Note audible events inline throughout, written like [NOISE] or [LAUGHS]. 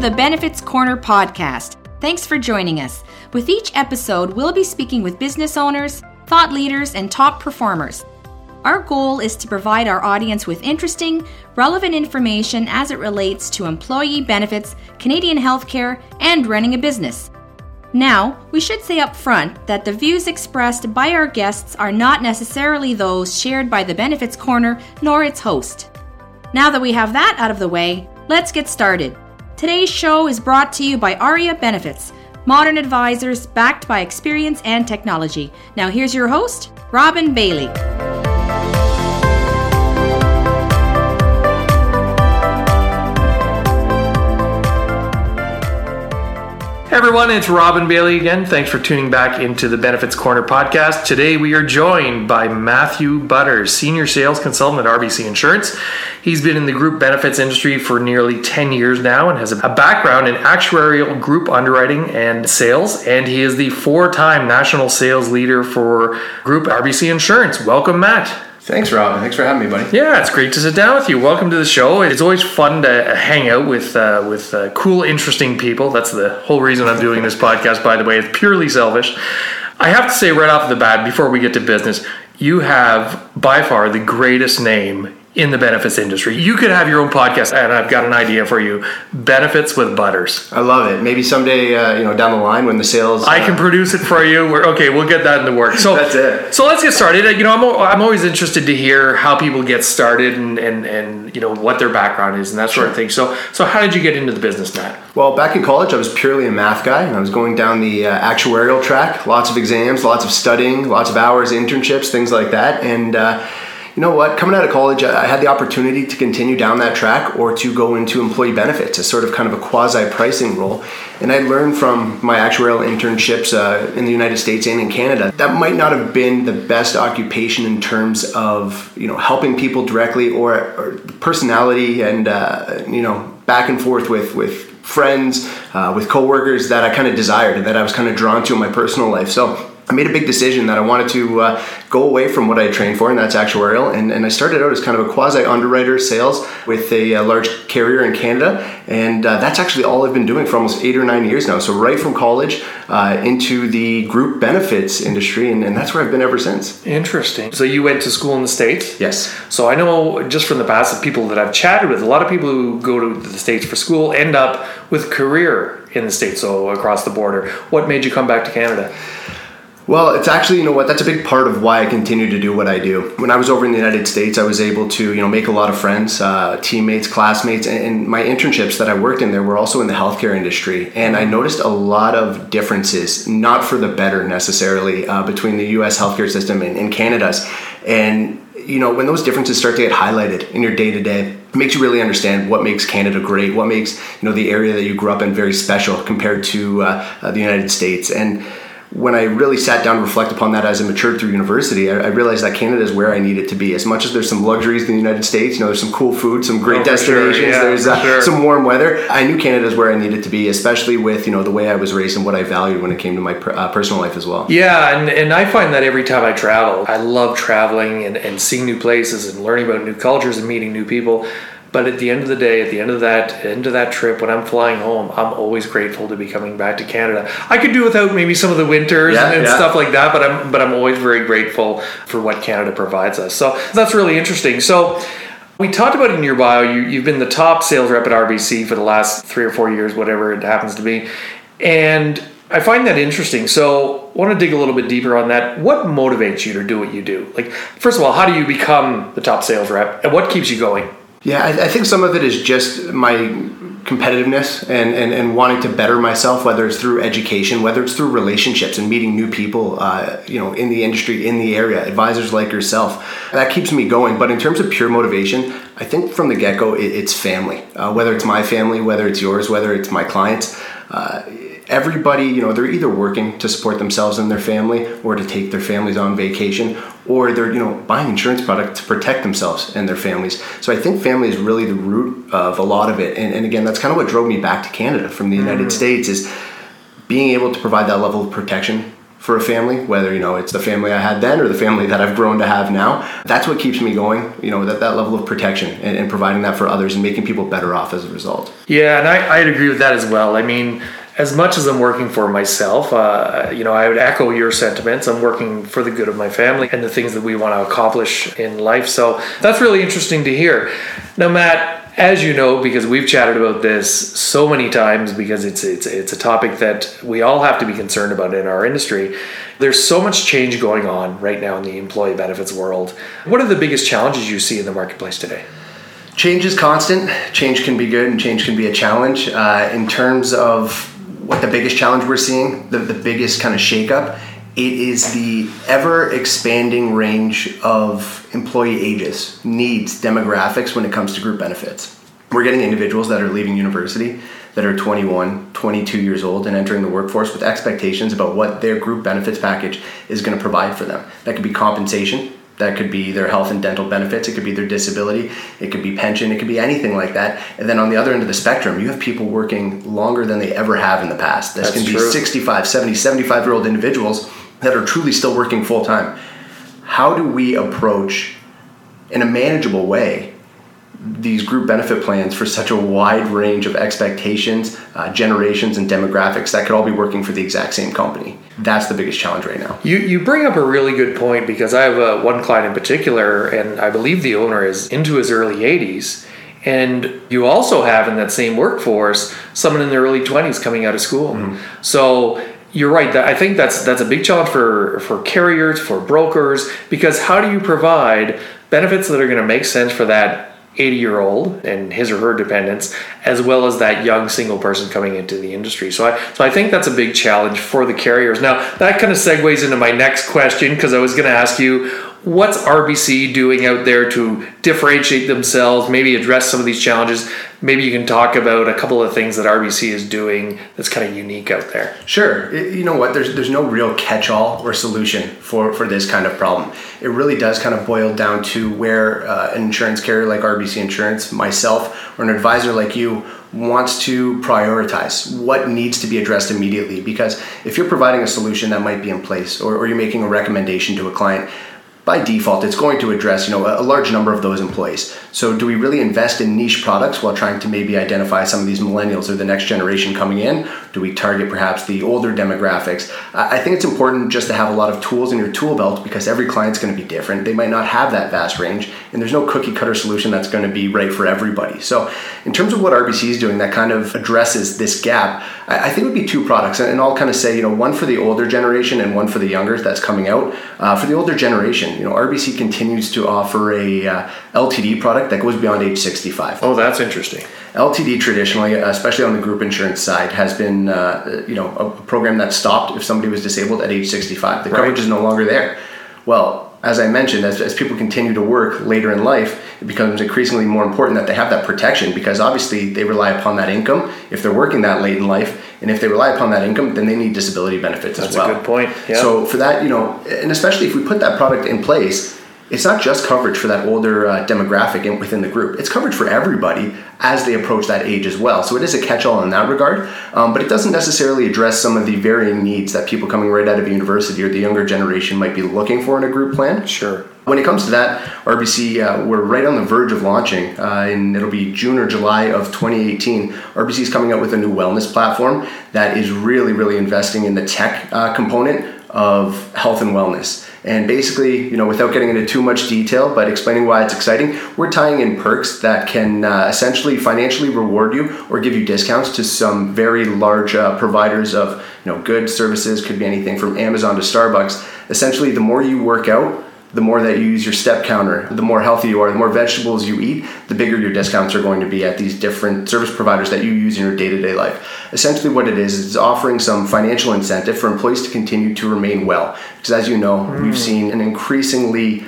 the Benefits Corner podcast. Thanks for joining us. With each episode, we'll be speaking with business owners, thought leaders, and top performers. Our goal is to provide our audience with interesting, relevant information as it relates to employee benefits, Canadian healthcare, and running a business. Now, we should say up front that the views expressed by our guests are not necessarily those shared by the Benefits Corner nor its host. Now that we have that out of the way, let's get started. Today's show is brought to you by ARIA Benefits, modern advisors backed by experience and technology. Now, here's your host, Robin Bailey. Everyone, it's Robin Bailey again. Thanks for tuning back into the Benefits Corner podcast. Today we are joined by Matthew Butters, Senior Sales Consultant at RBC Insurance. He's been in the group benefits industry for nearly 10 years now and has a background in actuarial group underwriting and sales. And he is the four time national sales leader for Group RBC Insurance. Welcome, Matt. Thanks, Rob. Thanks for having me, buddy. Yeah, it's great to sit down with you. Welcome to the show. It's always fun to hang out with uh, with uh, cool, interesting people. That's the whole reason I'm doing this podcast. By the way, it's purely selfish. I have to say right off the bat, before we get to business, you have by far the greatest name in the benefits industry. You could have your own podcast, and I've got an idea for you: benefits with Butters. I love it. Maybe someday, uh, you know, down the line when the sales, I can produce it for you. We're, okay, we'll get that in the work. So That's it. So let's get started. You know, I'm, I'm always interested to hear how people get started and, and and you know what their background is and that sort of thing. So so how did you get into the business, Matt? Well, back in college, I was purely a math guy, and I was going down the uh, actuarial track. Lots of exams, lots of studying, lots of hours, internships, things like that. And uh, you know what? Coming out of college, I had the opportunity to continue down that track or to go into employee benefits, as sort of kind of a quasi pricing role. And I learned from my actuarial internships uh, in the United States and in Canada that might not have been the best occupation in terms of you know helping people directly or, or personality and uh, you know back and forth with with friends, uh, with coworkers that I kind of desired and that I was kind of drawn to in my personal life. So I made a big decision that I wanted to uh, go away from what I trained for, and that's actuarial. And, and I started out as kind of a quasi underwriter sales with a, uh large carrier in Canada. And uh, that's actually all I've been doing for almost eight or nine years now. So, right from college uh, into the group benefits industry, and, and that's where I've been ever since. Interesting. So you went to school in the states. Yes. So I know just from the past of people that I've chatted with, a lot of people who go to the states for school end up with career in the states, so across the border. What made you come back to Canada? Well, it's actually, you know what, that's a big part of why I continue to do what I do. When I was over in the United States, I was able to, you know, make a lot of friends, uh, teammates, classmates, and, and my internships that I worked in there were also in the healthcare industry. And I noticed a lot of differences, not for the better necessarily, uh, between the US healthcare system and, and Canada's. And, you know, when those differences start to get highlighted in your day to day, it makes you really understand what makes Canada great, what makes, you know, the area that you grew up in very special compared to uh, uh, the United States. And, when I really sat down to reflect upon that as I matured through university, I, I realized that Canada is where I needed to be. As much as there's some luxuries in the United States, you know, there's some cool food, some great Oh, for sure. destinations, Yeah, there's uh, sure. some warm weather. I knew Canada is where I needed to be, especially with you know the way I was raised and what I valued when it came to my per, uh, personal life as well. Yeah, and, and I find that every time I travel, I love traveling and, and seeing new places and learning about new cultures and meeting new people. But at the end of the day, at the end of that end of that trip, when I'm flying home, I'm always grateful to be coming back to Canada. I could do without maybe some of the winters Yeah, and, and yeah. stuff like that, but I'm but I'm always very grateful for what Canada provides us. So that's really interesting. So we talked about it in your bio. You, you've been the top sales rep at RBC for the last three or four years, whatever it happens to be. And I find that interesting. So, I want to dig a little bit deeper on that. What motivates you to do what you do? Like, first of all, how do you become the top sales rep, and what keeps you going? Yeah, I, I think some of it is just my competitiveness and, and, and wanting to better myself, whether it's through education, whether it's through relationships and meeting new people, uh, you know, in the industry, in the area, advisors like yourself. That keeps me going. But in terms of pure motivation, I think from the get go, it, it's family. Uh, whether it's my family, whether it's yours, whether it's my clients. Uh, everybody, you know, they're either working to support themselves and their family or to take their families on vacation or they're, you know, buying insurance products to protect themselves and their families. So I think family is really the root of a lot of it. And, and again, that's kind of what drove me back to Canada from the United mm-hmm. States is being able to provide that level of protection for a family, whether you know it's the family I had then or the family that I've grown to have now. That's what keeps me going. You know that, that level of protection and, and providing that for others and making people better off as a result. Yeah, and I, I'd agree with that as well. I mean, as much as I'm working for myself, uh, you know, I would echo your sentiments. I'm working for the good of my family and the things that we want to accomplish in life. So that's really interesting to hear. Now, Matt, as you know, because we've chatted about this so many times, because it's it's it's a topic that we all have to be concerned about in our industry. There's so much change going on right now in the employee benefits world. What are the biggest challenges you see in the marketplace today? Change is constant. Change can be good, and change can be a challenge. Uh, in terms of what the biggest challenge we're seeing, the, the biggest kind of shakeup, it is the ever expanding range of employee ages, needs, demographics when it comes to group benefits. We're getting individuals that are leaving university that are 21, 22 years old and entering the workforce with expectations about what their group benefits package is going to provide for them. That could be compensation, that could be their health and dental benefits, it could be their disability, it could be pension, it could be anything like that. And then on the other end of the spectrum, you have people working longer than they ever have in the past. This That's can be true. 65, 70, 75 year old individuals that are truly still working full time. How do we approach in a manageable way these group benefit plans for such a wide range of expectations, uh, generations, and demographics that could all be working for the exact same company. That's the biggest challenge right now. You, you bring up a really good point because I have uh, one client in particular, and I believe the owner is into his early 80s. And you also have in that same workforce someone in their early 20s coming out of school. Mm-hmm. So you're right. I think that's that's a big challenge for for carriers, for brokers, because how do you provide benefits that are going to make sense for that 80 year old and his or her dependents, as well as that young single person coming into the industry. So I, so I think that's a big challenge for the carriers. Now, that kind of segues into my next question because I was going to ask you what's RBC doing out there to differentiate themselves, maybe address some of these challenges? Maybe you can talk about a couple of things that RBC is doing that's kind of unique out there. Sure. You know what? There's there's no real catch-all or solution for for this kind of problem. It really does kind of boil down to where uh, an insurance carrier like RBC Insurance, myself, or an advisor like you wants to prioritize what needs to be addressed immediately because if you're providing a solution that might be in place or, or you're making a recommendation to a client by default, it's going to address you know a large number of those employees. So, do we really invest in niche products while trying to maybe identify some of these millennials or the next generation coming in? Do we target perhaps the older demographics? I think it's important just to have a lot of tools in your tool belt because every client's going to be different. They might not have that vast range, and there's no cookie cutter solution that's going to be right for everybody. So, in terms of what RBC is doing that kind of addresses this gap, I think it would be two products, and I'll kind of say you know one for the older generation and one for the younger that's coming out. Uh, for the older generation, you know, RBC continues to offer a uh, LTD product that goes beyond age 65. Oh, that's interesting. LTD traditionally, especially on the group insurance side, has been uh, you know a program that stopped if somebody was disabled at age 65. The coverage is no longer there. Well, as I mentioned, as, as people continue to work later in life, it becomes increasingly more important that they have that protection because obviously they rely upon that income if they're working that late in life. And if they rely upon that income, then they need disability benefits That's as well. That's a good point. Yeah. So for that, you know, and especially if we put that product in place, it's not just coverage for that older uh, demographic within the group. It's coverage for everybody as they approach that age as well. So it is a catch-all in that regard, um, but it doesn't necessarily address some of the varying needs that people coming right out of university or the younger generation might be looking for in a group plan. Sure. When it comes to that, RBC, uh, we're right on the verge of launching, uh, and it'll be June or July of 2018. RBC is coming out with a new wellness platform that is really, really investing in the tech uh, component of health and wellness. And basically, you know, without getting into too much detail, but explaining why it's exciting, we're tying in perks that can uh, essentially financially reward you or give you discounts to some very large uh, providers of, you know, goods, services. Could be anything from Amazon to Starbucks. Essentially, the more you work out, the more that you use your step counter, the more healthy you are, the more vegetables you eat, the bigger your discounts are going to be at these different service providers that you use in your day to day life. Essentially, what it is, is offering some financial incentive for employees to continue to remain well. Because as you know, mm. we've seen an increasingly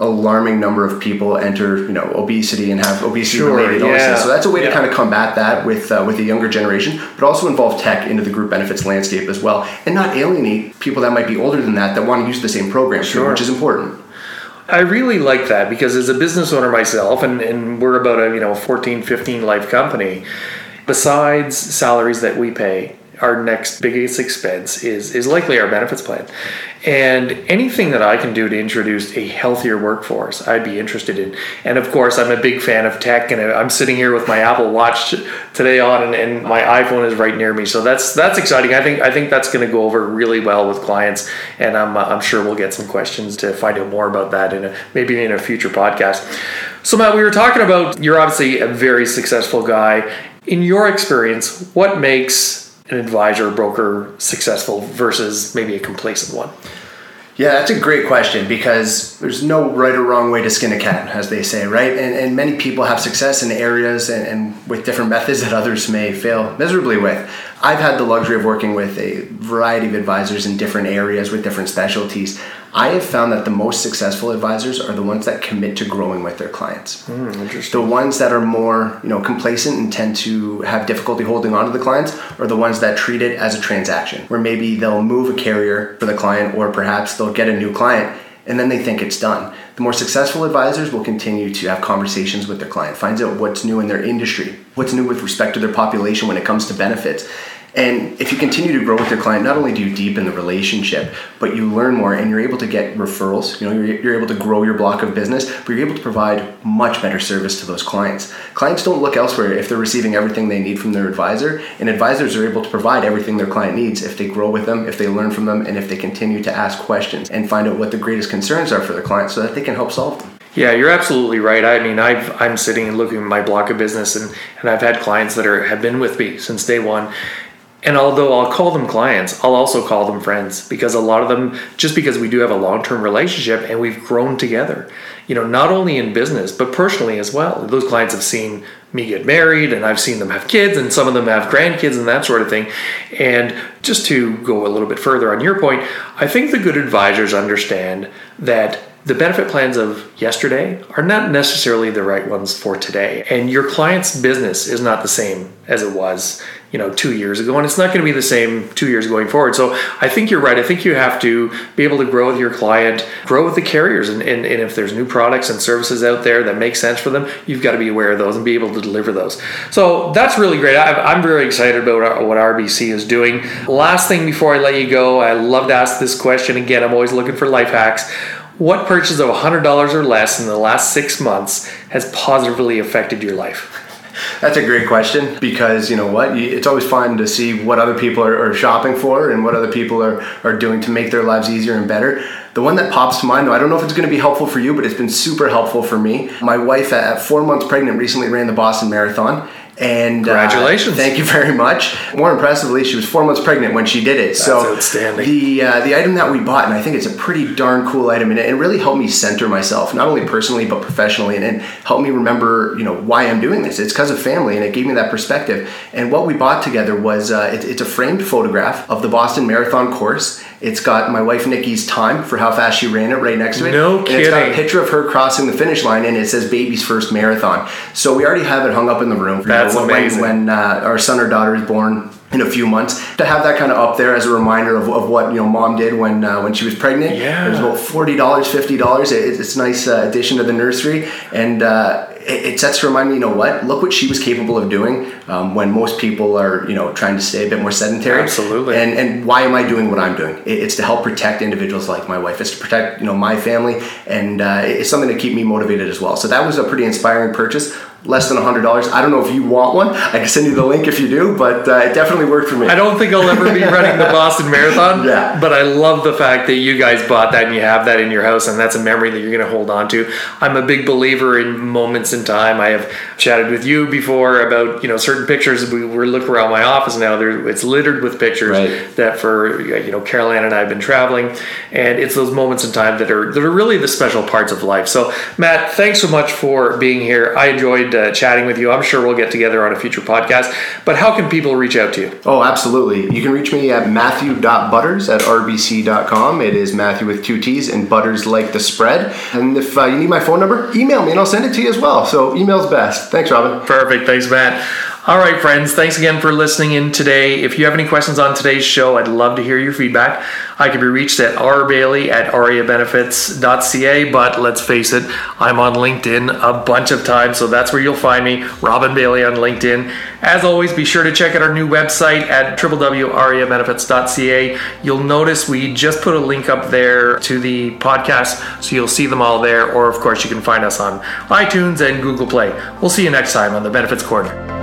alarming number of people enter, you know, obesity and have obesity-related sure, illnesses. Yeah. So that's a way yeah. to kind of combat that with uh, with the younger generation, but also involve tech into the group benefits landscape as well, and not alienate people that might be older than that that want to use the same program, sure. which is important. I really like that because as a business owner myself, and, and we're about a you know 14, 15 life company, besides salaries that we pay our next biggest expense is is likely our benefits plan. And anything that I can do to introduce a healthier workforce, I'd be interested in. And of course, I'm a big fan of tech, and I'm sitting here with my Apple Watch today on, and, and my iPhone is right near me. So that's that's exciting. I think I think that's going to go over really well with clients, and I'm uh, I'm sure we'll get some questions to find out more about that in a, maybe in a future podcast. So Matt, we were talking about you're obviously a very successful guy. In your experience, what makes an advisor broker successful versus maybe a complacent one? Yeah, that's a great question because there's no right or wrong way to skin a cat, as they say, right? And, and many people have success in areas and, and with different methods [LAUGHS] that others may fail miserably with. I've had the luxury of working with a variety of advisors in different areas with different specialties. I have found that the most successful advisors are the ones that commit to growing with their clients. Mm. The ones that are more, you know, complacent and tend to have difficulty holding on to the clients are the ones that treat it as a transaction, where maybe they'll move a carrier for the client or perhaps they'll get a new client and then they think it's done. The more successful advisors will continue to have conversations with their client, finds out what's new in their industry, what's new with respect to their population when it comes to benefits, and if you continue to grow with your client, not only do you deepen the relationship, but you learn more and you're able to get referrals. You know, you're, you're able to grow your block of business, but you're able to provide much better service to those clients. Clients don't look elsewhere if they're receiving everything they need from their advisor, and advisors are able to provide everything their client needs if they grow with them, if they learn from them, and if they continue to ask questions and find out what the greatest concerns are for their client so that they can help solve them. Yeah, you're absolutely right. I mean, I've I'm sitting and looking at my block of business, and and I've had clients that are have been with me since day one, and although I'll call them clients, I'll also call them friends because a lot of them, just because we do have a long term relationship and we've grown together, you know, not only in business, but personally as well. Those clients have seen me get married and I've seen them have kids and some of them have grandkids and that sort of thing. And just to go a little bit further on your point, I think the good advisors understand that the benefit plans of yesterday are not necessarily the right ones for today. And your client's business is not the same as it was you know two years ago and it's not going to be the same two years going forward. So i think you're right. I think you have to be able to grow with your client grow with the carriers and, and, and if there's new products and services out there that make sense for them you've got to be aware of those and be able to deliver those. So that's really great. I, am very excited about what rbc is doing. Last thing before i let you go i love to ask this question. Again i'm always looking for life hacks. What purchase of $100 or less in the last six months has positively affected your life that's a great question because you know what? It's always fun to see what other people are, are shopping for and what other people are, are doing to make their lives easier and better. The one that pops to mind, though I don't know if it's going to be helpful for you, but it's been super helpful for me. My wife, uh, at four months pregnant, recently ran the Boston Marathon. And uh, congratulations! Uh, thank you very much. More impressively, she was four months pregnant when she did it. That's so outstanding. The uh, the item that we bought, and I think it's a pretty darn cool item, and it really helped me center myself, not only personally but professionally, and, and helped me remember, you know, why I'm doing this. It's because of family, and it gave me that perspective. And what we bought together was uh, it, it's a framed photograph of the Boston Marathon course. It's got my wife Nikki's time for how fast she ran it right next to it. No and kidding. It's got a picture of her crossing the finish line, and it says "baby's first marathon." So we already have it hung up in the room. That's you know, amazing. When, when uh, our son or daughter is born in a few months to have that kind of up there as a reminder of, of what you know mom did when uh, when she was pregnant yeah it was about $40 $50 it, it's a nice uh, addition to the nursery and uh, it, it, sets to remind me you know what? Look what she was capable of doing um, when most people are you know trying to stay a bit more sedentary. Absolutely. And and why am I doing what I'm doing? It, it's to help protect individuals like my wife. It's to protect you know my family. And uh, it's something to keep me motivated as well. So that was a pretty inspiring purchase less than $100. I don't know if you want one. I can send you the link if you do, but uh, it definitely worked for me. I don't think I'll ever be [LAUGHS] running the Boston Marathon. Yeah. But I love the fact that you guys bought that and you have that in your house, and that's a memory that you're going to hold on to. I'm a big believer in moments in time. I have chatted with you before about you know certain pictures. We we're looking around my office now. There, it's littered with pictures right. that for you know Caroline and I have been traveling, and it's those moments in time that are that are really the special parts of life. So Matt, thanks so much for being here. I enjoyed uh, chatting with you. I'm sure we'll get together on a future podcast. But how can people reach out to you? Oh, absolutely. You can reach me at matthew.butters at rbc.com. It is Matthew with two T's and butters like the spread. And if uh, you need my phone number, email me and I'll send it to you as well. So email's best. Thanks, Robin. Perfect. Thanks, Matt. All right, friends, thanks again for listening in today. If you have any questions on today's show, I'd love to hear your feedback. I can be reached at rbailey at ariabenefits.ca, but let's face it, I'm on LinkedIn a bunch of times, so that's where you'll find me, Robin Bailey on LinkedIn. As always, be sure to check out our new website at www.ariabenefits.ca. You'll notice we just put a link up there to the podcast, so you'll see them all there, or of course, you can find us on iTunes and Google Play. We'll see you next time on the Benefits Corner.